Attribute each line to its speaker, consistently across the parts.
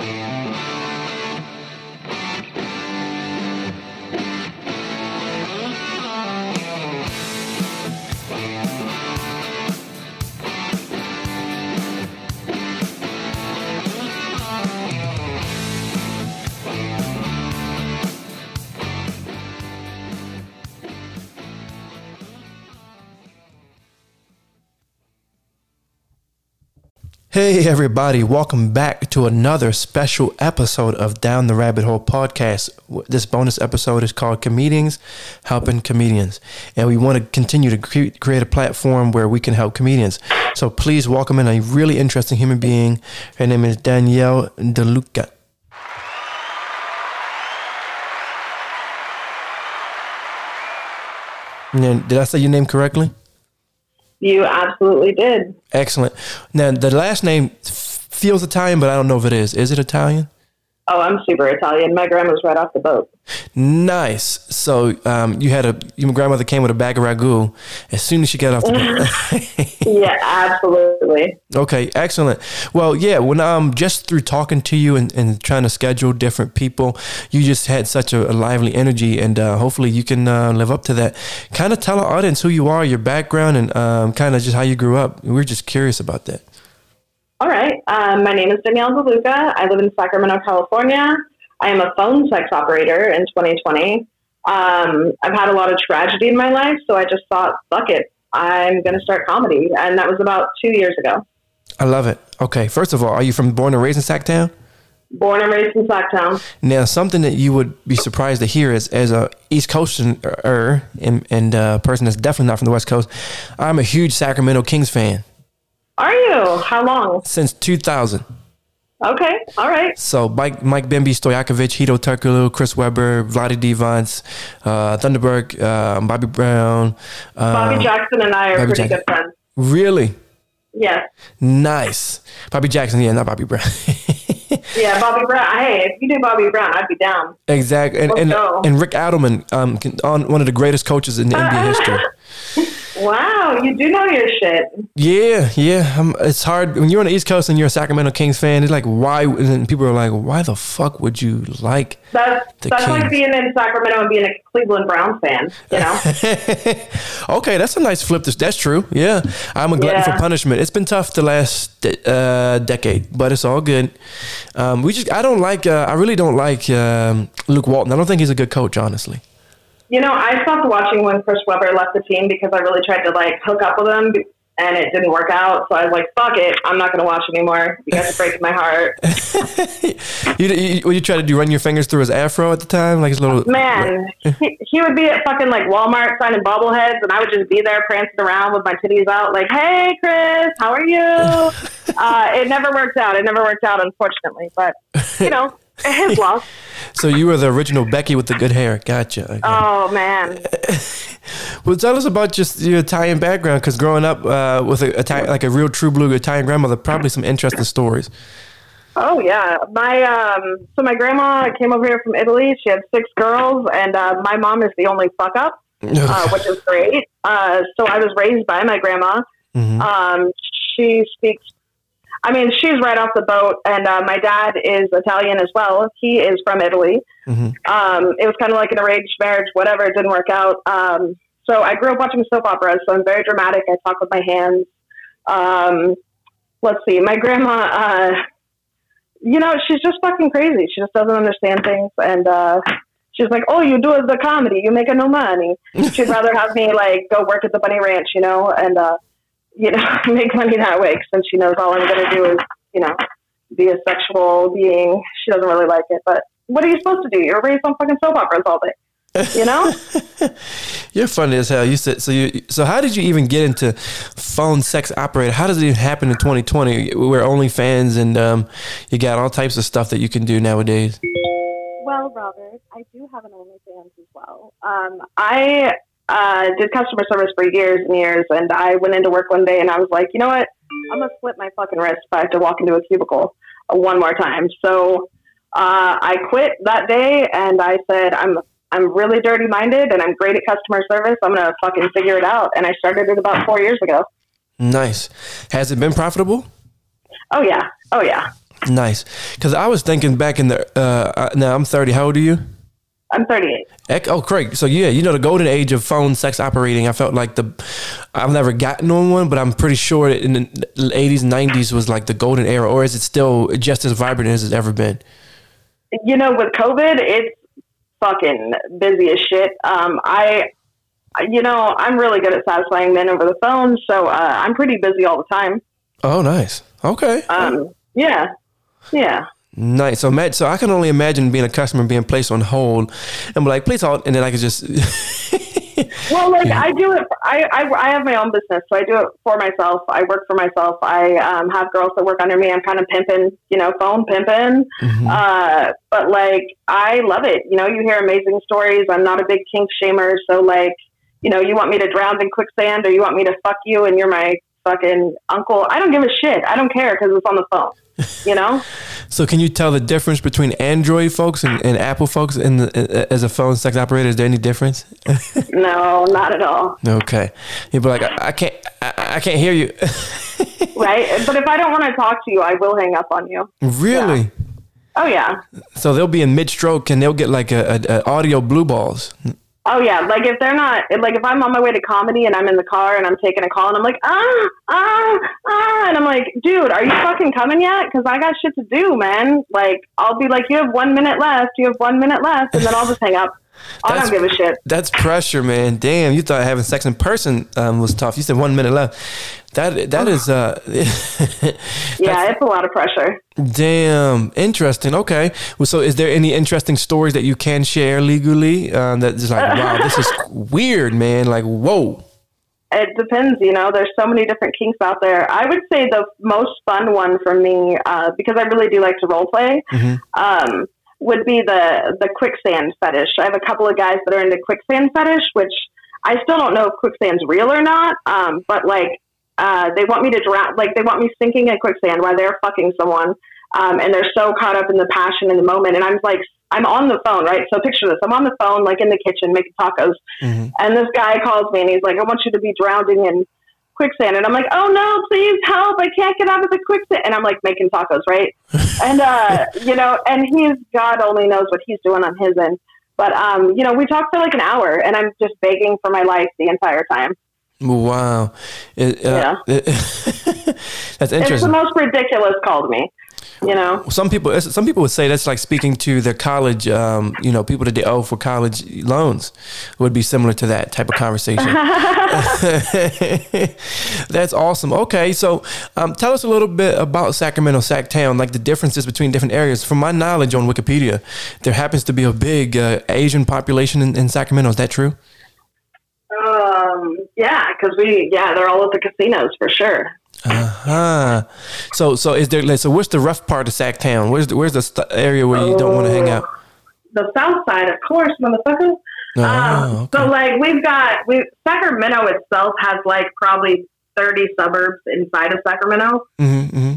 Speaker 1: Música Hey, everybody, welcome back to another special episode of Down the Rabbit Hole podcast. This bonus episode is called Comedians Helping Comedians. And we want to continue to cre- create a platform where we can help comedians. So please welcome in a really interesting human being. Her name is Danielle DeLuca. Did I say your name correctly?
Speaker 2: You absolutely did.
Speaker 1: Excellent. Now, the last name feels Italian, but I don't know if it is. Is it Italian?
Speaker 2: Oh, I'm super Italian. My grandma's right off the boat.
Speaker 1: Nice. So um, you had a your grandmother came with a bag of ragu as soon as she got off the
Speaker 2: boat. yeah, absolutely.
Speaker 1: Okay, excellent. Well, yeah, when um just through talking to you and, and trying to schedule different people, you just had such a, a lively energy, and uh, hopefully you can uh, live up to that. Kind of tell our audience who you are, your background, and um, kind of just how you grew up. We're just curious about that.
Speaker 2: All right. Um, my name is Danielle DeLuca. I live in Sacramento, California. I am a phone sex operator in 2020. Um, I've had a lot of tragedy in my life, so I just thought, fuck it, I'm going to start comedy. And that was about two years ago.
Speaker 1: I love it. Okay. First of all, are you from born and raised in Sacktown?
Speaker 2: Born and raised in Sacktown.
Speaker 1: Now, something that you would be surprised to hear is, as a East Coaster and, and a person that's definitely not from the West Coast, I'm a huge Sacramento Kings fan.
Speaker 2: Are you? How long?
Speaker 1: Since 2000.
Speaker 2: Okay, all right.
Speaker 1: So Mike, Mike Bibby, Stojakovic, Hedo Turkoglu, Chris Webber, Vlade Divac, uh, Thunderberg, uh, Bobby Brown.
Speaker 2: Uh, Bobby Jackson and I are Bobby pretty Jackson. good friends.
Speaker 1: Really?
Speaker 2: Yes.
Speaker 1: Nice. Bobby Jackson, yeah, not Bobby Brown.
Speaker 2: yeah, Bobby Brown. Hey, if you do Bobby Brown, I'd be down.
Speaker 1: Exactly. And, and, and, Rick Adelman, um, on one of the greatest coaches in NBA history.
Speaker 2: Wow, you do know your shit.
Speaker 1: Yeah, yeah. Um, it's hard when you're on the East Coast and you're a Sacramento Kings fan. It's like, why? And people are like, why the fuck would you like?
Speaker 2: That's that's Kings? like being in Sacramento and being a Cleveland Browns fan. You know.
Speaker 1: okay, that's a nice flip. That's true. Yeah, I'm a glutton yeah. for punishment. It's been tough the last uh, decade, but it's all good. Um, we just, I don't like. Uh, I really don't like um, Luke Walton. I don't think he's a good coach, honestly.
Speaker 2: You know, I stopped watching when Chris Webber left the team because I really tried to like hook up with him and it didn't work out. So I was like, "Fuck it, I'm not going to watch anymore." You guys are breaking my heart.
Speaker 1: you, you, you try to do run your fingers through his afro at the time, like his little
Speaker 2: man. he, he would be at fucking like Walmart signing bobbleheads, and I would just be there prancing around with my titties out, like, "Hey, Chris, how are you?" uh, it never worked out. It never worked out, unfortunately. But you know,
Speaker 1: So you were the original Becky with the good hair. Gotcha.
Speaker 2: Okay. Oh man.
Speaker 1: well, tell us about just your Italian background, because growing up uh, with a like a real true blue Italian grandmother, probably some interesting stories.
Speaker 2: Oh yeah, my um, so my grandma came over here from Italy. She had six girls, and uh, my mom is the only fuck up, uh, which is great. Uh, so I was raised by my grandma. Mm-hmm. Um, she speaks I mean, she's right off the boat, and uh, my dad is Italian as well. He is from Italy. Mm-hmm. Um, it was kind of like an arranged marriage, whatever. It didn't work out. Um, so I grew up watching soap operas, so I'm very dramatic. I talk with my hands. Um, let's see, my grandma, uh, you know, she's just fucking crazy. She just doesn't understand things, and uh, she's like, "Oh, you do the comedy, you make no money." She'd rather have me like go work at the Bunny Ranch, you know, and uh, you know, make money that way since she knows all I'm going to do is, you know, be a sexual being. She doesn't really like it. But what are you supposed to do? You're raised on fucking soap operas all day. You know?
Speaker 1: You're funny as hell. You said so. You so how did you even get into phone sex operator? How does it even happen in 2020? We're OnlyFans and um, you got all types of stuff that you can do nowadays.
Speaker 2: Well, Robert, I do have an OnlyFans as well. Um, I uh, did customer service for years and years, and I went into work one day and I was like, you know what? I'm gonna split my fucking wrist if I have to walk into a cubicle one more time. So uh, I quit that day, and I said, I'm I'm really dirty minded, and I'm great at customer service. I'm gonna fucking figure it out. And I started it about four years ago.
Speaker 1: Nice. Has it been profitable?
Speaker 2: Oh yeah. Oh yeah.
Speaker 1: Nice. Because I was thinking back in the uh, uh, now I'm 30. How old are you?
Speaker 2: I'm 38.
Speaker 1: Oh, Craig. So yeah, you know the golden age of phone sex operating. I felt like the I've never gotten on one, but I'm pretty sure in the 80s, 90s was like the golden era, or is it still just as vibrant as it's ever been?
Speaker 2: You know, with COVID, it's fucking busy as shit. Um, I, you know, I'm really good at satisfying men over the phone, so uh, I'm pretty busy all the time.
Speaker 1: Oh, nice. Okay.
Speaker 2: Um, yeah, yeah.
Speaker 1: Nice. So, Matt, so I can only imagine being a customer being placed on hold and be like, please hold, and then I could just.
Speaker 2: Well, like I do it. I, I I have my own business, so I do it for myself. I work for myself. I um, have girls that work under me. I'm kind of pimping, you know, phone pimping.
Speaker 1: Mhm.
Speaker 2: Uh, but like, I love it. You know, you hear amazing stories. I'm not a big kink shamer, so like, you know, you want me to drown in quicksand, or you want me to fuck you, and you're my fucking uncle. I don't give a shit. I don't care because it's on the phone. You know.
Speaker 1: So, can you tell the difference between Android folks and, and Apple folks in the, as a phone sex operator? Is there any difference?
Speaker 2: no, not at all.
Speaker 1: okay. You'd be like, I, I can't, I, I can't hear you.
Speaker 2: Right. But if I don't want to talk to you, I will hang up on you.
Speaker 1: really?
Speaker 2: Oh yeah.
Speaker 1: So they'll be in mid stroke and they'll get like a, a, a audio blue balls.
Speaker 2: Oh yeah, like if they're not like if I'm on my way to comedy and I'm in the car and I'm taking a call and I'm like ah ah ah and I'm like, dude, are you fucking coming yet? Because I got shit to do, man. Like I'll be like, you have one minute left, you have one minute left, and then I'll just hang up. I
Speaker 1: That's-
Speaker 2: don't give a shit.
Speaker 1: That's pressure, man. Damn, you thought having sex in person um, was tough. You said one minute left. That that is uh,
Speaker 2: Yeah, it's a lot of pressure.
Speaker 1: damn interesting. Okay, well, so is there any interesting stories that you can share legally? Um, that just like wow, this is weird, man. Like whoa.
Speaker 2: It depends, you know. There's so many different kinks out there. I would say the most fun one for me, uh, because I really do like to role play,
Speaker 1: Mhm.
Speaker 2: um, would be the the quicksand fetish. I have a couple of guys that are into quicksand fetish, which I still don't know if quicksand's real or not. Um, but like, uh, they want me to drown, like they want me sinking in quicksand while they're fucking someone, um, and they're so caught up in the passion in the moment. And I'm like, I'm on the phone, right? So picture this: I'm on the phone, like in the kitchen, making tacos.
Speaker 1: Mhm.
Speaker 2: And this guy calls me and he's like, I want you to be drowning in quicksand. And I'm like, oh no, please help. I can't get out of the quicksand. And I'm like making tacos, right? and, uh, you know, and he's, God only knows what he's doing on his end. But, um, you know, we talked for like an hour and I'm just begging for my life the entire time.
Speaker 1: Wow. It, uh, that's
Speaker 2: It's the most ridiculous called me, you know?
Speaker 1: Some people, some people would say that's like speaking to their college, um, you know, people that they owe for college loans would be similar to that type of conversation. that's awesome. Okay, so um, tell us a little bit about Sacramento, sac town like the differences between different areas. From my knowledge on Wikipedia, there happens to be a big uh, Asian population in, in Sacramento. Is that true?
Speaker 2: Um, yeah, because we, yeah, they're all at the casinos for sure.
Speaker 1: Uh huh. So, so is there? So, where's the rough part of Sacktown? Where's the, where's the st- area where you don't want to hang out?
Speaker 2: The south side, of course, motherfucker.
Speaker 1: Oh,
Speaker 2: Um,
Speaker 1: okay.
Speaker 2: So like we've got we Sacramento itself has like probably thirty suburbs inside of Sacramento.
Speaker 1: Mm-hmm, mm-hmm.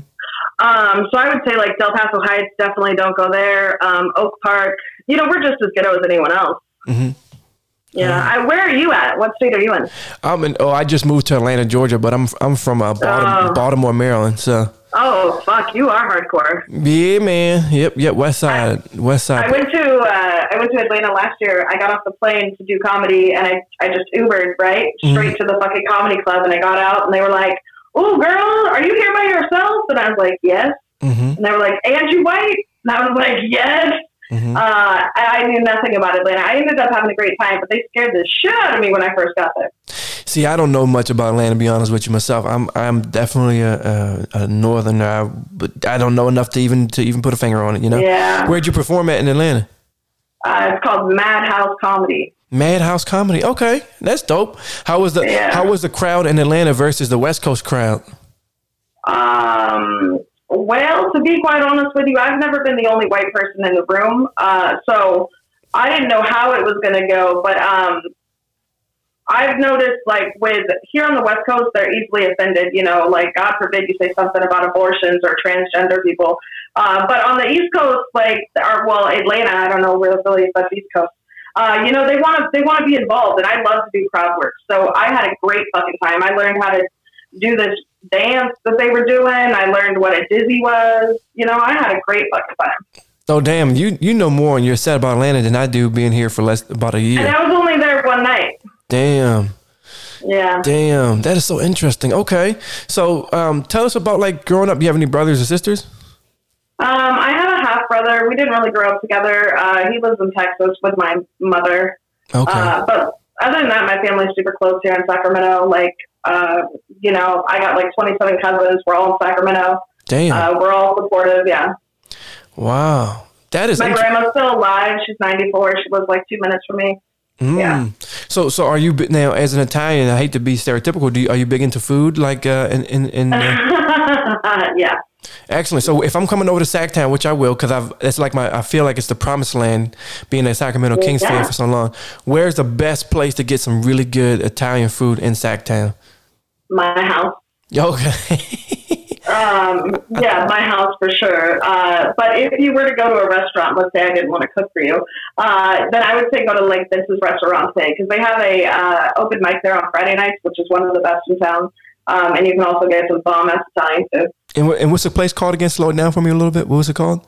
Speaker 2: Um, so I would say like Del Paso Heights definitely don't go there. Um, Oak Park, you know, we're just as ghetto as anyone else.
Speaker 1: Mm-hmm.
Speaker 2: Yeah. I, where are you at? What state are you in?
Speaker 1: I'm in. Oh, I just moved to Atlanta, Georgia, but I'm I'm from uh, Baltimore,
Speaker 2: Oh.
Speaker 1: Baltimore, Maryland. So
Speaker 2: Oh fuck, you are hardcore.
Speaker 1: yeah, man. Yep, yep. West side, West side.
Speaker 2: I went to uh, I went to Atlanta last year. I got off the plane to do comedy, and I I just Ubered right straight to the fucking comedy club, and I got out, and they were like, "Oh, girl, are you here by yourself?" And I was like, "Yes."
Speaker 1: Mm-hmm,
Speaker 2: And they were like, "Andrew White," and I was like, "Yes."
Speaker 1: Mm-hmm.
Speaker 2: Uh, I, knew nothing about Atlanta. I ended up having a great time, but they scared the shit out of me when I first got there.
Speaker 1: See, I don't know much about Atlanta. To be honest with you, myself, I'm I'm definitely a, a, a northerner, I, but I don't know enough to even to even put a finger on it. You know.
Speaker 2: Yeah,
Speaker 1: Where'd you perform at in Atlanta?
Speaker 2: uh, it's called Madhouse Comedy.
Speaker 1: Madhouse Comedy. Okay, that's dope. How was the
Speaker 2: Yeah.
Speaker 1: How was the crowd in Atlanta versus the West Coast crowd?
Speaker 2: Um, well, to be quite honest with you, I've never been the only white person in the room, uh, so I didn't know how it was going to go. But um, I've noticed, like with here on the West Coast, they're easily offended. You know, like God forbid you say something about abortions or transgender people. Uh, but on the East Coast, like, or well, Atlanta, I don't know really, really if that's East Coast. Uh, you know, they want to they want to be involved, and I love to do crowd work. So I had a great fucking time. I learned how to do this dance that they were doing. I learned what a dizzy was. You know, I had a great fucking time.
Speaker 1: Oh damn! You you know more and you're set about Atlanta than I do being here for less about a year.
Speaker 2: And I was only there one night.
Speaker 1: Damn.
Speaker 2: Yeah.
Speaker 1: Damn, that is so interesting. Okay, so um, tell us about like growing up. Do you have any brothers or sisters?
Speaker 2: Um, I have a half brother. We didn't really grow up together. Uh, he lives in Texas with my mother.
Speaker 1: Okay.
Speaker 2: Uh, but other than that, my family's super close here in Sacramento. Like, uh, you know, I got like 27 cousins. We're all in Sacramento.
Speaker 1: Damn.
Speaker 2: Uh, we're all supportive. Yeah.
Speaker 1: wow. That is
Speaker 2: My grandma's still alive. She's 94. She lives like two minutes from me.
Speaker 1: Mm.
Speaker 2: Yeah.
Speaker 1: So so are you now as an Italian? I hate to be stereotypical. Do you, are you big into food? Like uh, in in, in uh,
Speaker 2: yeah.
Speaker 1: Excellent. So if I'm coming over to Sacktown, which I will, because I've it's like my I feel like it's the promised land, being a Sacramento Kings fan for so long. Where's the best place to get some really good Italian food in Sacktown?
Speaker 2: My house.
Speaker 1: Okay.
Speaker 2: Um, yeah, my house for sure. Uh, but if you were to go to a restaurant, let's say I didn't want to cook for you, uh, then I would say go to like Vince's Ristorante because they have a uh, open mic there on Friday nights, which is one of the best in town. Um, and you can also get some bomb ass Italian food.
Speaker 1: And, and what's the place called again? Slow it down for me a little bit. What was it called?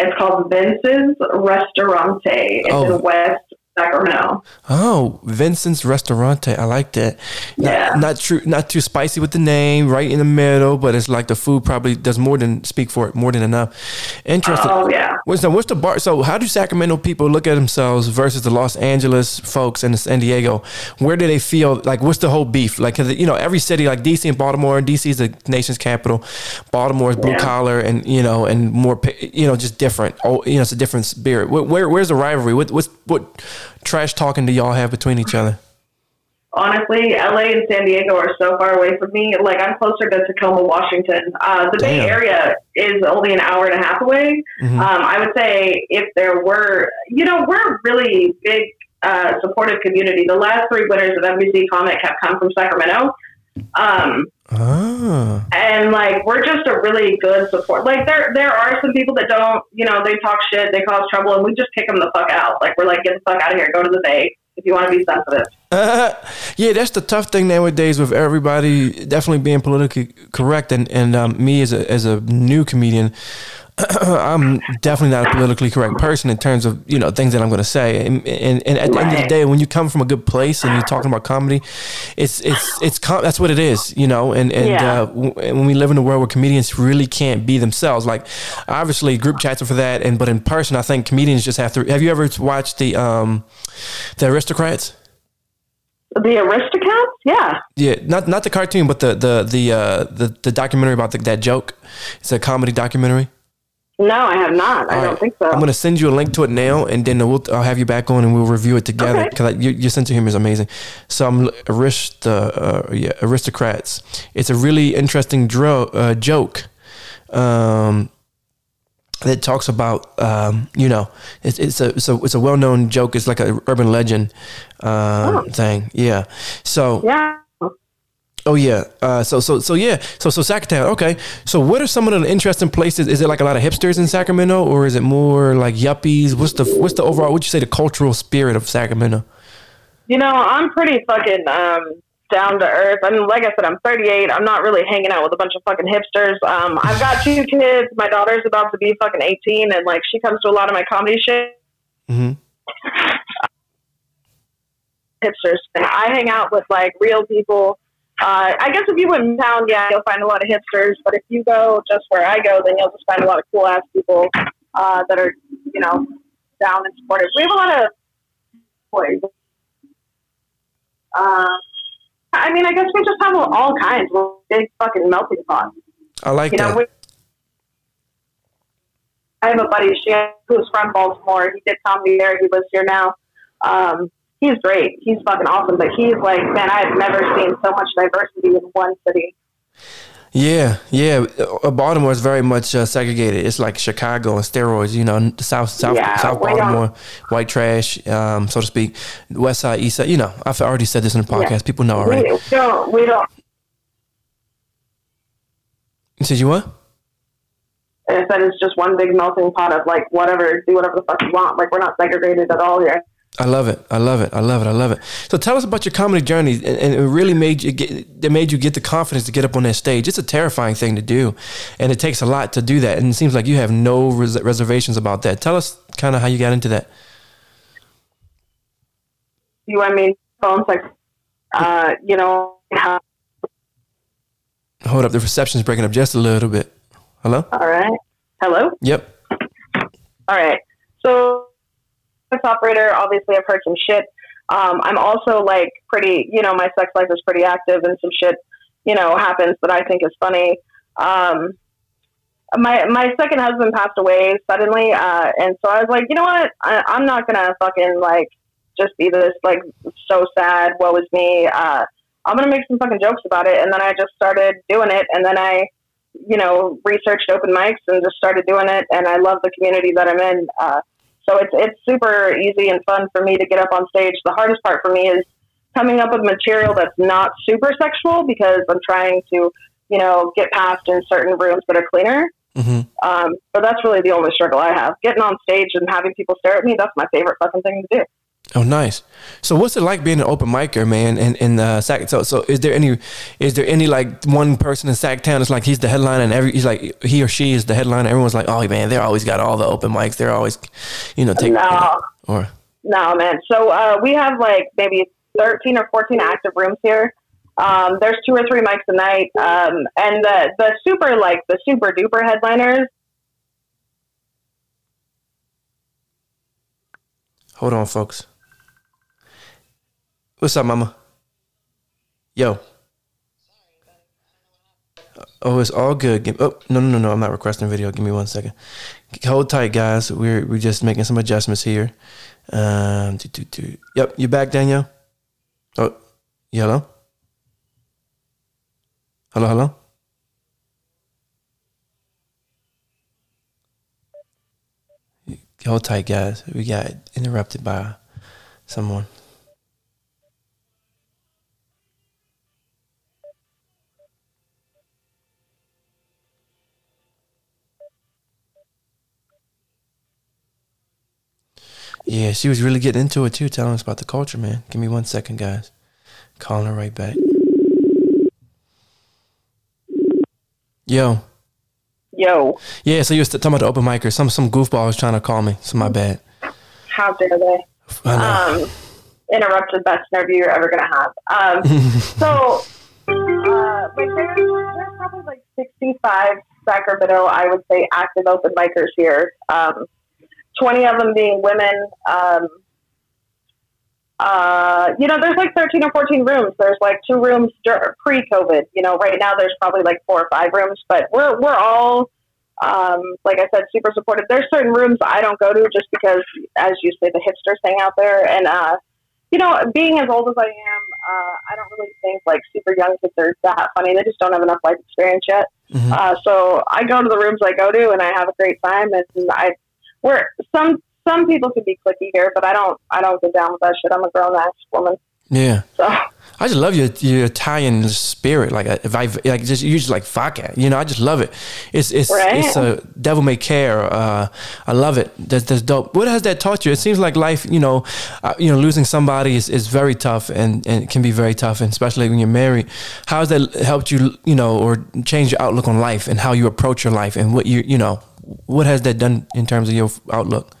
Speaker 2: It's called Vince's Ristorante. It's
Speaker 1: Oh.
Speaker 2: in West Sacramento.
Speaker 1: Oh, Vincent's Ristorante. I like that. Not,
Speaker 2: Yeah.
Speaker 1: not true. Not too spicy with the name. Right in the middle, but it's like the food probably does more than speak for it. More than enough. Interesting.
Speaker 2: Oh yeah.
Speaker 1: What's the, what's the bar? So how do Sacramento people look at themselves versus the Los Angeles folks and the San Diego? Where do they feel like? What's the whole beef? Like, 'cause, you know, every city like DC and Baltimore. DC is the nation's capital. Baltimore is blue
Speaker 2: Yeah.
Speaker 1: collar and you know and more you know just different. Oh, you know, it's a different spirit. Where, where where's the rivalry? What what's what trash talking do y'all have between each other?
Speaker 2: Honestly, LA and San Diego are so far away from me. Like I'm closer to Tacoma, Washington. Uh, the Bay Area is only an hour and a half away.
Speaker 1: Mhm.
Speaker 2: Um, I would say if there were, you know, we're a really big uh, supportive community. The last three winners of NBC Comic have come from Sacramento. Um,
Speaker 1: Ah,
Speaker 2: and like we're just a really good support. Like there, there are some people that don't, you know, they talk shit, they cause trouble, and we just kick them the fuck out. Like we're like, get the fuck out of here, go to the bay if you want to be sensitive.
Speaker 1: yeah, that's the tough thing nowadays with everybody definitely being politically correct, and and um, me as a as a new comedian. I'm definitely not a politically correct person in terms of you know things that I'm going to say, and, and, and at the end of the day, when you come from a good place and you're talking about comedy, it's it's it's com- that's what it is, you know. And and
Speaker 2: Yeah.
Speaker 1: uh, w- when we live in a world where comedians really can't be themselves, like obviously group chats are for that, and but in person, I think comedians just have to. Have you ever watched the um the Aristocrats?
Speaker 2: The Aristocats, yeah.
Speaker 1: Yeah, not not the cartoon, but the the the uh, the, the documentary about the, that joke. It's a comedy documentary.
Speaker 2: No, I have not. I
Speaker 1: All
Speaker 2: don't
Speaker 1: right.
Speaker 2: think so.
Speaker 1: I'm gonna send you a link to it now, and then we'll I'll have you back on, and we'll review it together
Speaker 2: Okay.
Speaker 1: because your, your sense of humor is amazing. So I'm Arist, uh, yeah, aristocrats. It's a really interesting dro- uh, joke. Um, that talks about um, you know it's it's a it's a it's a well known joke. It's like a urban legend um,
Speaker 2: Oh.
Speaker 1: thing. Yeah. So
Speaker 2: yeah.
Speaker 1: Oh yeah. Uh, so so so yeah. So so Sacramento. Okay. So what are some of the interesting places? Is it like a lot of hipsters in Sacramento, or is it more like yuppies? What's the what's the overall? Would you say the cultural spirit of Sacramento?
Speaker 2: You know, I'm pretty fucking um, down to earth. I mean, like I said, I'm 38. I'm not really hanging out with a bunch of fucking hipsters. Um, I've got two kids. My daughter's about to be fucking 18, and like she comes to a lot of my comedy shit.
Speaker 1: hmm
Speaker 2: Hipsters, and I hang out with like real people. Uh, I guess if you went in town, yeah, you'll find a lot of hipsters. But if you go just where I go, then you'll just find a lot of cool ass people uh, that are, you know, down and supportive. We have a lot of boys. Uh, I mean, I guess we just have all kinds. We're a big fucking melting pot.
Speaker 1: I like
Speaker 2: You know,
Speaker 1: that.
Speaker 2: we, I have a buddy, she who's from Baltimore. He did comedy there. He lives here now. Um, he's great. He's fucking awesome. But he's like, man, I have never seen so much diversity in one city.
Speaker 1: Yeah, yeah. Uh, Baltimore is very much uh, segregated. It's like Chicago and steroids. You know, South South
Speaker 2: Yeah,
Speaker 1: South Baltimore, white trash, um, so to speak. West Side, East Side. You know, I've already said this in the podcast.
Speaker 2: Yeah.
Speaker 1: People know already.
Speaker 2: we don't. We don't.
Speaker 1: You said you what?
Speaker 2: I said it's just one big melting pot of like whatever. Do whatever the fuck you want. Like we're not segregated at all here.
Speaker 1: I love it. I love it. I love it. I love it. So tell us about your comedy journey, and, and it really made you get. That made you get the confidence to get up on that stage. It's a terrifying thing to do, and it takes a lot to do that. And it seems like you have no res- reservations about that. Tell us kind of how you got into that.
Speaker 2: You want me phones like, uh, you know, how,
Speaker 1: Hold up, the reception's breaking up just a little bit. Hello.
Speaker 2: all right. Hello.
Speaker 1: Yep.
Speaker 2: All right. So, operator, obviously, I've heard some shit. Um, I'm also like pretty, you know, my sex life is pretty active and some shit, you know, happens that I think is funny. Um, my my second husband passed away suddenly, uh, and so I was like, you know what? I, I'm not gonna fucking like just be this like so sad. Woe is me. Uh, I'm gonna make some fucking jokes about it, and then I just started doing it, and then I, you know, researched open mics and just started doing it, and I love the community that I'm in. Uh, so it's it's super easy and fun for me to get up on stage. The hardest part for me is coming up with material that's not super sexual because I'm trying to, you know, get past in certain rooms that are cleaner.
Speaker 1: hmm
Speaker 2: Um, but that's really the only struggle I have. Getting on stage and having people stare at me, that's my favorite fucking thing to do.
Speaker 1: Oh, nice. So, what's it like being an open micer, man? And in uh, Sac, so so is there any, is there any like one person in Sacktown? It's like he's the headline, and every he's like he or she is the headline. Everyone's like, oh man, they're always got all the open mics. They're always, you know, take
Speaker 2: No.
Speaker 1: or
Speaker 2: No, man. So uh, we have like maybe 13 or 14 active rooms here. Um, there's two or three mics a night. Um, and the, the super, like the super duper headliners,
Speaker 1: hold on, folks. What's up, Mama? Yo. Oh, it's all good. Give, oh, no, no, no, no. I'm not requesting video. Give me one second. Hold tight, guys. We're we're just making some adjustments here. Um, do, do, do. Yep, you back, Danielle? Oh, hello? Hello, hello? Hold tight, guys. We got interrupted by someone. Yeah, she was really getting into it too, telling us about the culture, man. Give me one second, guys. Calling her right back. Yo.
Speaker 2: Yo,
Speaker 1: Yeah, so you was talking about the open micer. Some some goofball was trying to call me. So my bad.
Speaker 2: how dare they? Um, interrupt the best interview you're ever going to have. Um, so, uh, like there's, there's probably like 65 Sacramento, I would say, active open micers here. Um, 20 of them being women. Um, uh, you know, there's like 13 or 14 rooms. There's like two rooms pre-COVID. You know, right now there's probably like four or five rooms, but we're we're all, um, like I said, super supportive. There's certain rooms I don't go to just because, as you say, the hipsters hang out there, and uh, you know, being as old as I am, uh, I don't really think like super young kids are that funny. They just don't have enough life experience yet.
Speaker 1: Mhm.
Speaker 2: Uh, so I go to the rooms I go to, and I have a great time. And I, we're some some people can be clicky here, but I don't I don't get down with that shit. I'm a grown ass woman,
Speaker 1: yeah.
Speaker 2: so
Speaker 1: I just love your your Italian spirit. Like if I like just you just like fuck it. You know, I just love it. It's it's
Speaker 2: Right.
Speaker 1: it's a devil may care. Uh, I love it. That's that's dope. What has that taught you? It seems like life. You know, uh, you know, losing somebody is, is very tough and and can be very tough, and especially when you're married. How has that helped you? You know, or change your outlook on life and how you approach your life and what you you know, what has that done in terms of your outlook?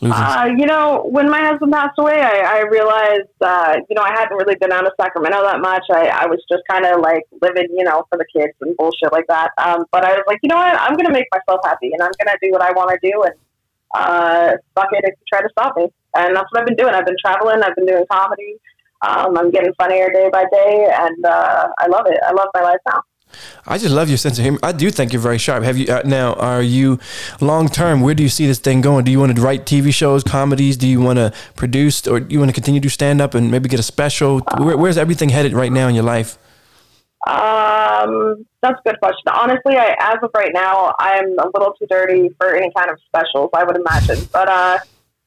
Speaker 1: Losing.
Speaker 2: Uh, you know, when my husband passed away, I, I realized, uh, you know, I hadn't really been out of Sacramento that much. I, I was just kind of like living, you know, for the kids and bullshit like that. Um, but I was like, you know what? I'm going to make myself happy and I'm going to do what I want to do. And uh, fuck it if you try to stop me. And that's what I've been doing. I've been traveling. I've been doing comedy. Um, I'm getting funnier day by day. And uh, I love it. I love my life now.
Speaker 1: I just love your sense of humor. I do think you're very sharp. Have you uh, now? Are you long term? Where do you see this thing going? Do you want to write TV shows, comedies? Do you want to produce, or do you want to continue to stand up and maybe get a special? Where, where's everything headed right now in your life?
Speaker 2: Um, that's a good question. Honestly, I, as of right now, I'm a little too dirty for any kind of specials, I would imagine. But uh,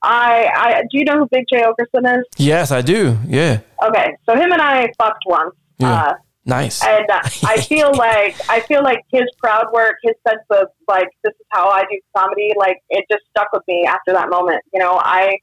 Speaker 2: I, I do you know who Big Jay Oakerson is?
Speaker 1: Yes, I do. Yeah,
Speaker 2: Okay, so him and I fucked once.
Speaker 1: Yeah.
Speaker 2: Uh,
Speaker 1: nice.
Speaker 2: and uh, I feel like I feel like his crowd work, his sense of like this is how I do comedy, like it just stuck with me after that moment. You know, I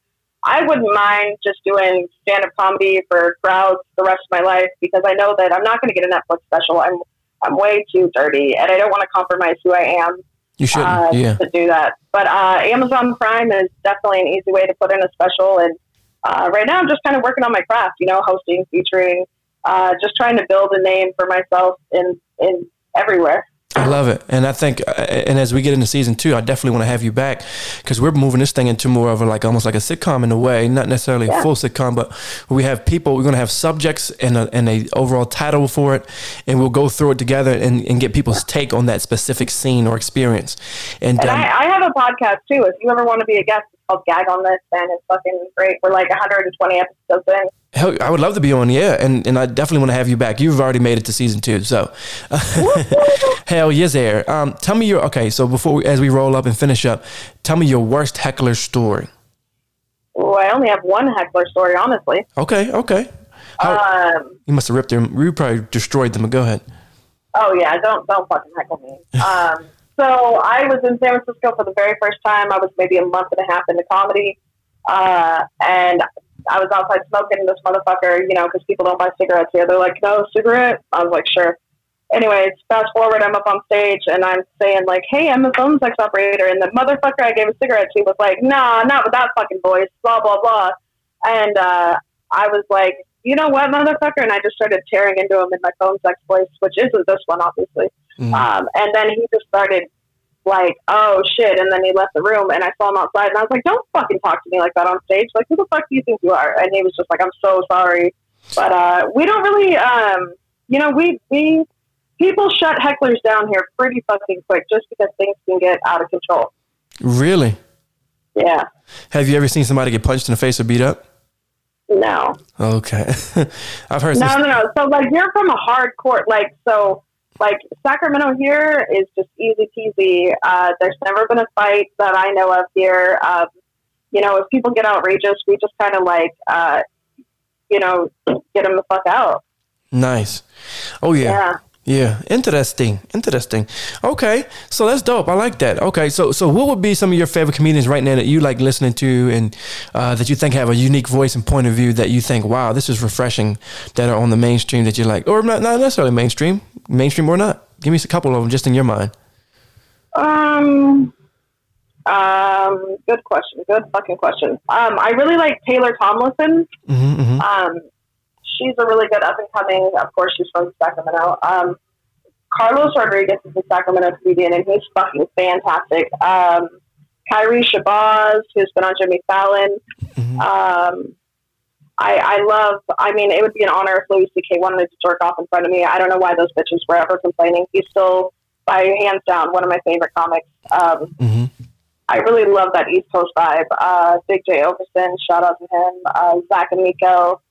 Speaker 2: I wouldn't mind just doing stand up comedy for crowds the rest of my life because I know that I'm not going to get a Netflix special. I'm I'm way too dirty, and I don't want to compromise who I am.
Speaker 1: You shouldn't, uh, yeah.
Speaker 2: To do that, but uh, Amazon Prime is definitely an easy way to put in a special. And uh, right now, I'm just kind of working on my craft. You know, hosting, featuring, uh, just trying to build a name for myself in in everywhere.
Speaker 1: I love it, and I think, uh, and as we get into season two, I definitely want to have you back because we're moving this thing into more of a like almost like a sitcom in a way, not necessarily yeah. a full sitcom, but we have people. We're going to have subjects and a, and a overall title for it, and we'll go through it together and, and get people's take on that specific scene or experience.
Speaker 2: And, and um, I, I, have a podcast too. If you ever want to be a guest, called Gag on This, and it's fucking great. We're like 120 episodes in.
Speaker 1: Hell, I would love to be on, yeah, and and I definitely want to have you back. You've already made it to season two, so hell yes, there. Um, tell me your okay. So before we, as we roll up and finish up, tell me your worst heckler story.
Speaker 2: Oh, I only have one heckler story, honestly.
Speaker 1: Okay, okay. How, um, you must have ripped them. You probably destroyed them. But go ahead.
Speaker 2: Oh yeah, don't don't fucking heckle me. Um, so I was in San Francisco for the very first time. I was maybe a month and a half into comedy, uh, and I was outside smoking this motherfucker, you know, because people don't buy cigarettes here. They're like, no cigarette. I was like, sure. Anyways, fast forward, I'm up on stage and I'm saying like, hey, I'm a phone sex operator, and the motherfucker I gave a cigarette to was like, nah, not with that fucking voice, blah blah blah, and uh, I was like, you know what, motherfucker, and I just started tearing into him in my phone sex voice, which isn't this one, obviously. Mm. Um, and then he just started like, oh shit. And then he left the room and I saw him outside and I was like, don't fucking talk to me like that on stage. Like, who the fuck do you think you are? And he was just like, I'm so sorry. But, uh, we don't really, um, you know, we, we, people shut hecklers down here pretty fucking quick just because things can get out of control.
Speaker 1: Really?
Speaker 2: Yeah.
Speaker 1: Have you ever seen somebody get punched in the face or beat up?
Speaker 2: No.
Speaker 1: Okay. I've heard.
Speaker 2: No, no, no. So like you're from a hardcore, like so like Sacramento here is just easy peasy. Uh, there's never been a fight that I know of here. Um, you know, if people get outrageous, we just kind of like, uh, you know, get them the fuck out.
Speaker 1: Nice. Oh yeah. Yeah. Yeah, interesting, interesting. Okay, so that's dope. I like that. Okay, so so what would be some of your favorite comedians right now that you like listening to, and uh, that you think have a unique voice and point of view that you think, wow, this is refreshing, that are on the mainstream that you like, or not, not necessarily mainstream, mainstream or not? Give me a couple of them just in your mind.
Speaker 2: Um, um, good question. Good fucking question. Um, I really like Taylor Tomlinson. Mm-hmm, mm-hmm. Um, she's a really good up and coming. Of course, she's from Sacramento. Um, Carlos Rodriguez is a Sacramento comedian, and he's fucking fantastic. Um, Kiry Shabazz, who's been on Jimmy Fallon. Mm-hmm. Um, I, I love. I mean, it would be an honor if Louis C.K. wanted to jerk off in front of me. I don't know why those bitches were ever complaining. He's still, by hands down, one of my favorite comics. Um, mm-hmm. I really love that East Coast vibe. Uh, Big Jay Oakerson, shout out to him. Uh, Zach Amico.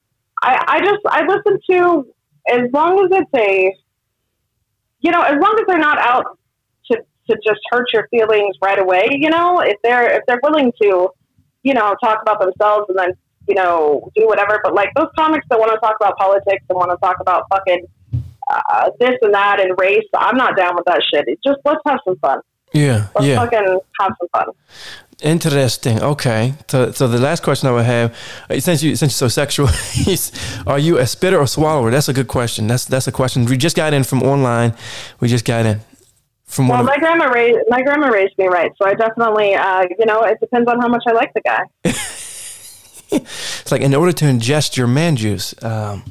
Speaker 2: I, I just I listen to as long as it's a you know as long as they're not out to to just hurt your feelings right away. You know if they're if they're willing to you know talk about themselves and then you know do whatever. But like those comics that want to talk about politics and want to talk about fucking uh, this and that and race, I'm not down with that shit. It's just let's have some fun.
Speaker 1: Yeah,
Speaker 2: let's
Speaker 1: yeah.
Speaker 2: fucking have some fun.
Speaker 1: Interesting. Okay. So, so the last question I would have, uh, since you since you're so sexual, are you a spitter or swallower? That's a good question. That's that's a question we just got in from online. We just got in from
Speaker 2: well, my grandma raised my grandma raised me right, so I definitely, uh, you know, it depends on how much I like the guy.
Speaker 1: it's like in order to ingest your man juice. Um,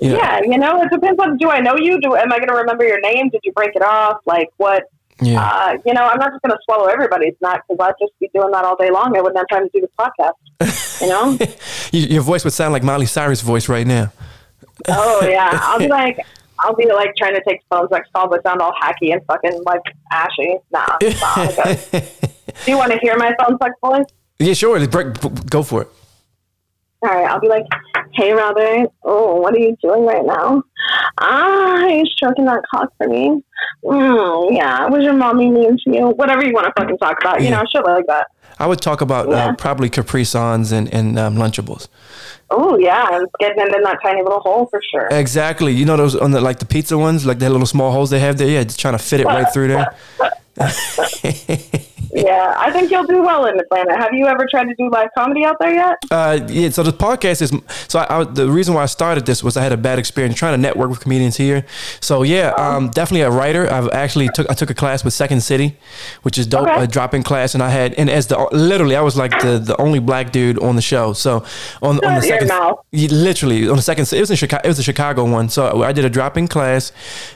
Speaker 2: you know, yeah, you know, it depends on. Do I know you? Do am I going to remember your name? Did you break it off? Like what? Yeah. Uh, you know, I'm not just going to swallow everybody's nut because I'd just be doing that all day long. I wouldn't have time to do this podcast. You know,
Speaker 1: your voice would sound like Miley Cyrus' voice right now.
Speaker 2: oh yeah, I'll be like, I'll be like trying to take phone sex calls but sound all hacky and fucking like ashy. Nah, nah do you want to hear my phone sex voice?
Speaker 1: Yeah, sure. Go for it.
Speaker 2: All right, I'll be like, "Hey, Robert. Oh, what are you doing right now? Ah, you're stroking that cock for me. Mm, yeah, was your mommy mean to you? Whatever you want to fucking talk about, you yeah. know, shit like that."
Speaker 1: I would talk about uh, yeah. uh, probably Capri Suns and and um, Lunchables.
Speaker 2: Oh yeah, and getting in that tiny little hole for sure.
Speaker 1: Exactly. You know those on the like the pizza ones, like the little small holes they have there. Yeah, just trying to fit it right through there.
Speaker 2: Yeah, I think you'll do well in Atlanta. Have you ever tried to do live comedy out there yet?
Speaker 1: Uh, yeah. So the podcast is so I, I, the reason why I started this was I had a bad experience trying to network with comedians here. So yeah, um, definitely a writer. I've actually took I took a class with Second City, which is dope,
Speaker 2: Okay.
Speaker 1: a drop-in class, and I had and as the literally I was like the the only black dude on the show. So on on the second. Literally on the second it was in Chicago it was a Chicago one. So I did a drop-in class.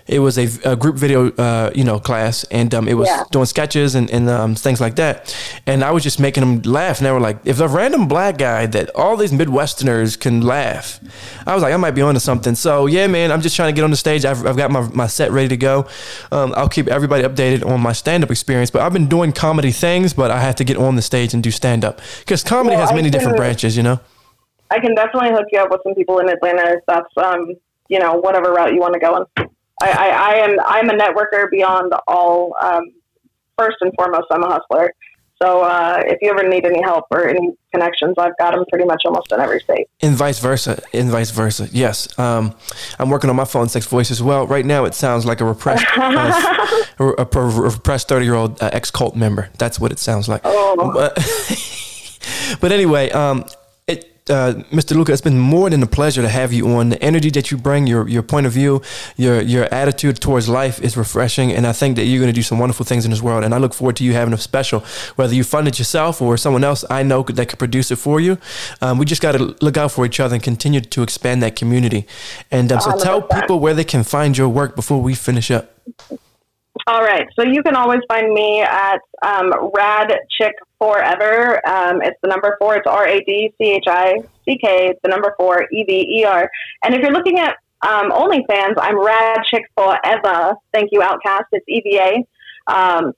Speaker 1: It was a, a group video uh, you know class, and um, it was
Speaker 2: Yeah.
Speaker 1: doing sketches and, and um, things like that. And I was just making them laugh. And they were like, if a random black guy that all these Midwesterners can laugh, I was like, I might be onto something. So yeah, man, I'm just trying to get on the stage. I've, I've got my, my set ready to go. Um, I'll keep everybody updated on my stand up experience. But I've been doing comedy things, but I have to get on the stage and do stand up because comedy
Speaker 2: Well,
Speaker 1: has many different branches, you know?
Speaker 2: I can definitely hook you up with some people in Atlanta if that's um, you know, whatever route you want to go on. I, I, I am I'm a networker beyond all um, first and foremost I'm a hustler. So uh, if you ever need any help or any connections, I've got them pretty much almost in every state.
Speaker 1: and vice versa and vice versa yes um, i'm working on my phone sex voice as well right now it sounds like a repressed uh, a, a, repressed 30 year old uh, ex-cult member that's what it sounds like
Speaker 2: Oh.
Speaker 1: but, but anyway um, uh, Mr. Luca, it's been more than a pleasure to have you on. The energy that you bring, your your point of view, your your attitude towards life is refreshing, and I think that you're going to do some wonderful things in this world. And I look forward to you having a special, whether you fund it yourself or someone else I know that could produce it for you. Um, we just got to look out for each other and continue to expand that community. And um, so, tell people where they can find your work before we finish up.
Speaker 2: All right. So you can always find me at um, Rad Chick Forever. Um, it's the number four. It's R A D C H I C K. It's the number four E V E R. And if you're looking at um, OnlyFans, I'm Rad Chick Forever. Thank you, Outcast. It's E V A. Um,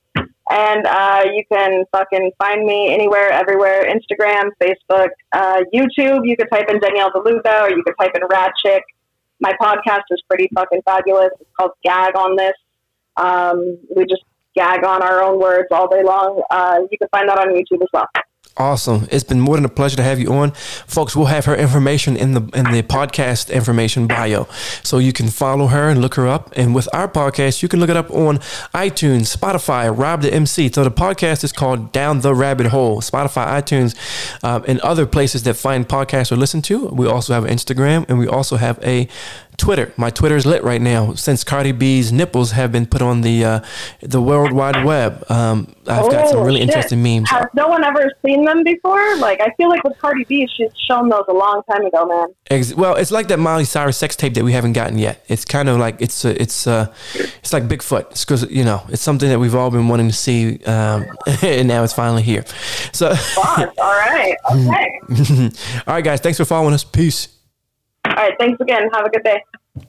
Speaker 2: and uh, you can fucking find me anywhere, everywhere Instagram, Facebook, uh, YouTube. You could type in Danielle DeLuca or you could type in Rad Chick. My podcast is pretty fucking fabulous. It's called Gag on This. Um, we just gag on our own words all day long. Uh, you can find that on YouTube as well.
Speaker 1: Awesome. It's been more than a pleasure to have you on. Folks, we'll have her information in the in the podcast information bio. So you can follow her and look her up. And with our podcast, you can look it up on iTunes, Spotify, Rob the MC. So the podcast is called Down the Rabbit Hole. Spotify, iTunes, um, and other places that find podcasts or listen to. We also have Instagram and we also have a Twitter. My Twitter is lit right now since Cardi B's nipples have been put on the uh, the World Wide Web. Um, I've got some
Speaker 2: Oh,
Speaker 1: really
Speaker 2: shit.
Speaker 1: interesting memes.
Speaker 2: Has no one ever seen them before? Like, I feel like with Cardi B, she's shown those a long time ago, man.
Speaker 1: Ex- well, it's like that Miley Cyrus sex tape that we haven't gotten yet. It's kind of like it's uh, it's uh, it's like Bigfoot. It's because you know it's something that we've all been wanting to see, um, and now it's finally here. So,
Speaker 2: all right. Okay.
Speaker 1: all right, guys, thanks for following us. Peace.
Speaker 2: All right. Thanks again. Have a good day.